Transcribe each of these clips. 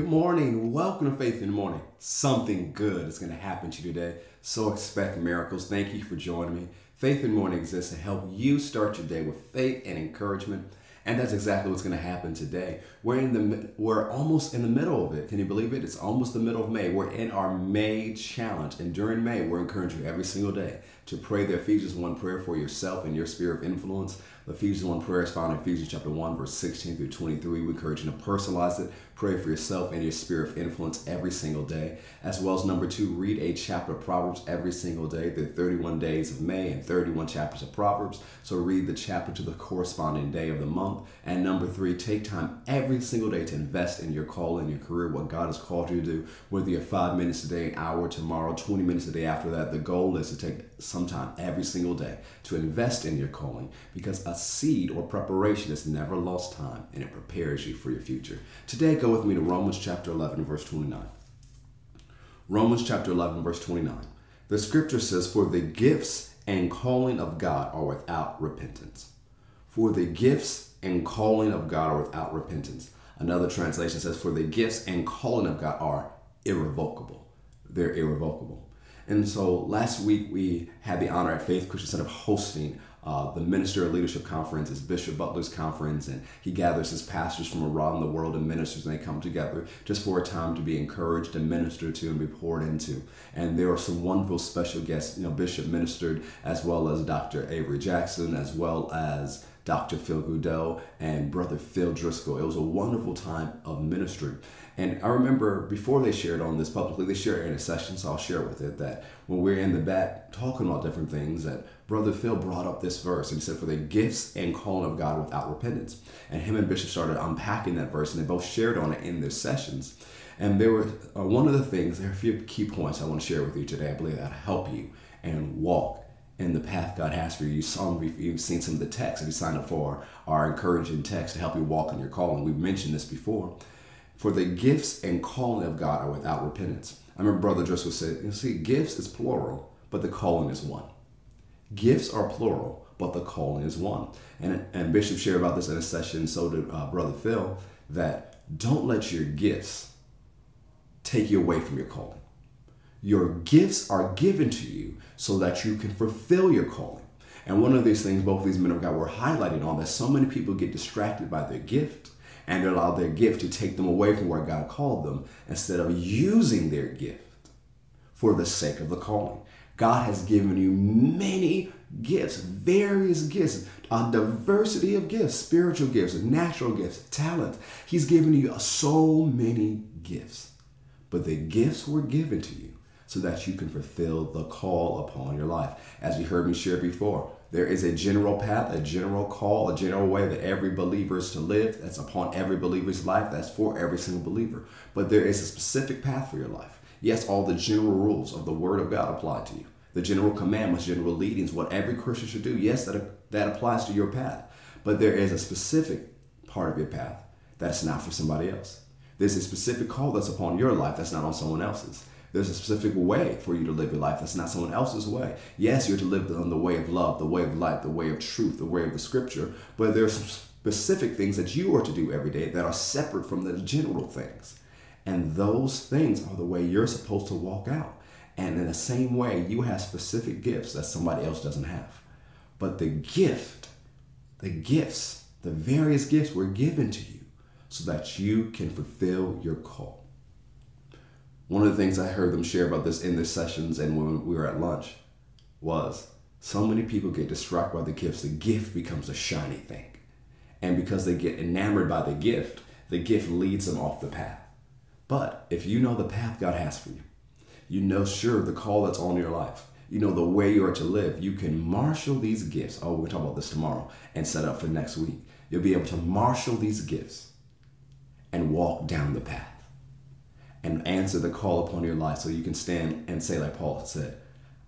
Good morning. Welcome to Faith in the Morning. Something good is going to happen to you today. So expect miracles. Thank you for joining me. Faith in the Morning exists to help you start your day with faith and encouragement. And that's exactly what's going to happen today. We're in the we're almost in the middle of it. Can you believe it? It's almost the middle of May. We're in our May challenge, and during May, we're encouraging you every single day to pray the Ephesians 1 prayer for yourself and your sphere of influence. The Ephesians 1 prayer is found in Ephesians chapter 1, verse 16 through 23. We encourage you to personalize it, pray for yourself and your sphere of influence every single day. As well as number two, read a chapter of Proverbs every single day. There are 31 days of May and 31 chapters of Proverbs. So read the chapter to the corresponding day of the month. And number three, take time every single day to invest in your call and your career, what God has called you to do, whether you're five minutes a day, an hour tomorrow, 20 minutes a day after that. The goal is to take some time every single day to invest in your calling because a seed or preparation is never lost time and it prepares you for your future. Today, go with me to Romans chapter 11, verse 29. Romans chapter 11, verse 29. The scripture says, For the gifts and calling of God are without repentance. For the gifts and calling of God are without repentance. Another translation says, For the gifts and calling of God are irrevocable. They're irrevocable. And so last week we had the honor at Faith Christian Center of hosting uh, the Minister of Leadership Conference is Bishop Butler's conference, and he gathers his pastors from around the world and ministers, and they come together just for a time to be encouraged and ministered to and be poured into. And there are some wonderful special guests. You know, Bishop ministered as well as Dr. Avery Jackson, as well as Dr. Phil Goodell and Brother Phil Driscoll. It was a wonderful time of ministry. And I remember before they shared on this publicly, they shared in a session, so I'll share with it that when we are in the back talking about different things, that Brother Phil brought up this verse and he said, For the gifts and calling of God without repentance. And him and Bishop started unpacking that verse and they both shared on it in their sessions. And there were uh, one of the things, there are a few key points I want to share with you today. I believe that help you and walk in the path God has for you. You saw, you've seen some of the texts. If you signed up for our encouraging text to help you walk in your calling, we've mentioned this before. For the gifts and calling of God are without repentance. I remember Brother Driscoll said, you see, gifts is plural, but the calling is one. Gifts are plural, but the calling is one. And, and Bishop shared about this in a session, so did uh, Brother Phil, that don't let your gifts take you away from your calling. Your gifts are given to you so that you can fulfill your calling. And one of these things both of these men of God were highlighting on that so many people get distracted by their gift and allow their gift to take them away from where God called them instead of using their gift for the sake of the calling. God has given you many gifts, various gifts, a diversity of gifts, spiritual gifts, natural gifts, talent. He's given you so many gifts. But the gifts were given to you so that you can fulfill the call upon your life. As you heard me share before, there is a general path, a general call, a general way that every believer is to live. That's upon every believer's life. That's for every single believer. But there is a specific path for your life. Yes, all the general rules of the Word of God apply to you. The general commandments, general leadings, what every Christian should do. Yes, that, that applies to your path. But there is a specific part of your path that's not for somebody else. There's a specific call that's upon your life that's not on someone else's. There's a specific way for you to live your life that's not someone else's way. Yes, you're to live on the way of love, the way of light, the way of truth, the way of the scripture, but there's specific things that you are to do every day that are separate from the general things. And those things are the way you're supposed to walk out. And in the same way, you have specific gifts that somebody else doesn't have. But the gift, the gifts, the various gifts were given to you so that you can fulfill your call. One of the things I heard them share about this in their sessions and when we were at lunch was so many people get distracted by the gifts, the gift becomes a shiny thing. And because they get enamored by the gift, the gift leads them off the path. But if you know the path God has for you, you know sure the call that's on your life, you know the way you are to live, you can marshal these gifts. Oh, we'll talk about this tomorrow and set up for next week. You'll be able to marshal these gifts and walk down the path and answer the call upon your life so you can stand and say, like Paul said,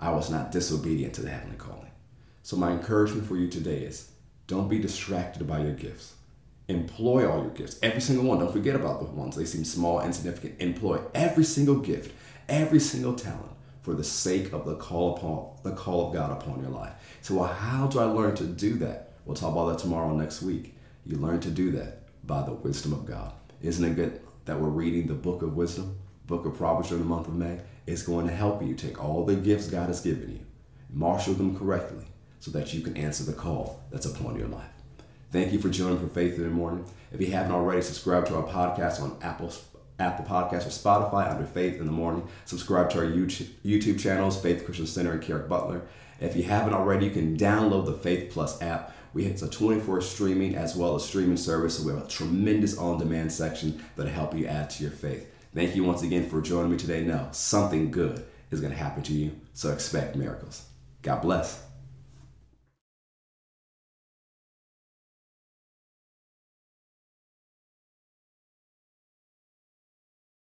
I was not disobedient to the heavenly calling. So, my encouragement for you today is don't be distracted by your gifts. Employ all your gifts, every single one. Don't forget about the ones they seem small, and insignificant. Employ every single gift, every single talent for the sake of the call upon the call of God upon your life. So, well, how do I learn to do that? We'll talk about that tomorrow next week. You learn to do that by the wisdom of God. Isn't it good that we're reading the book of wisdom, book of Proverbs during the month of May, is going to help you take all the gifts God has given you, marshal them correctly, so that you can answer the call that's upon your life. Thank you for joining for Faith in the Morning. If you haven't already, subscribe to our podcast on Apple Apple Podcast or Spotify under Faith in the Morning. Subscribe to our YouTube channels, Faith Christian Center and Kerrick Butler. If you haven't already, you can download the Faith Plus app. We have a 24 streaming as well as streaming service, so we have a tremendous on-demand section that'll help you add to your faith. Thank you once again for joining me today. Now, something good is going to happen to you, so expect miracles. God bless.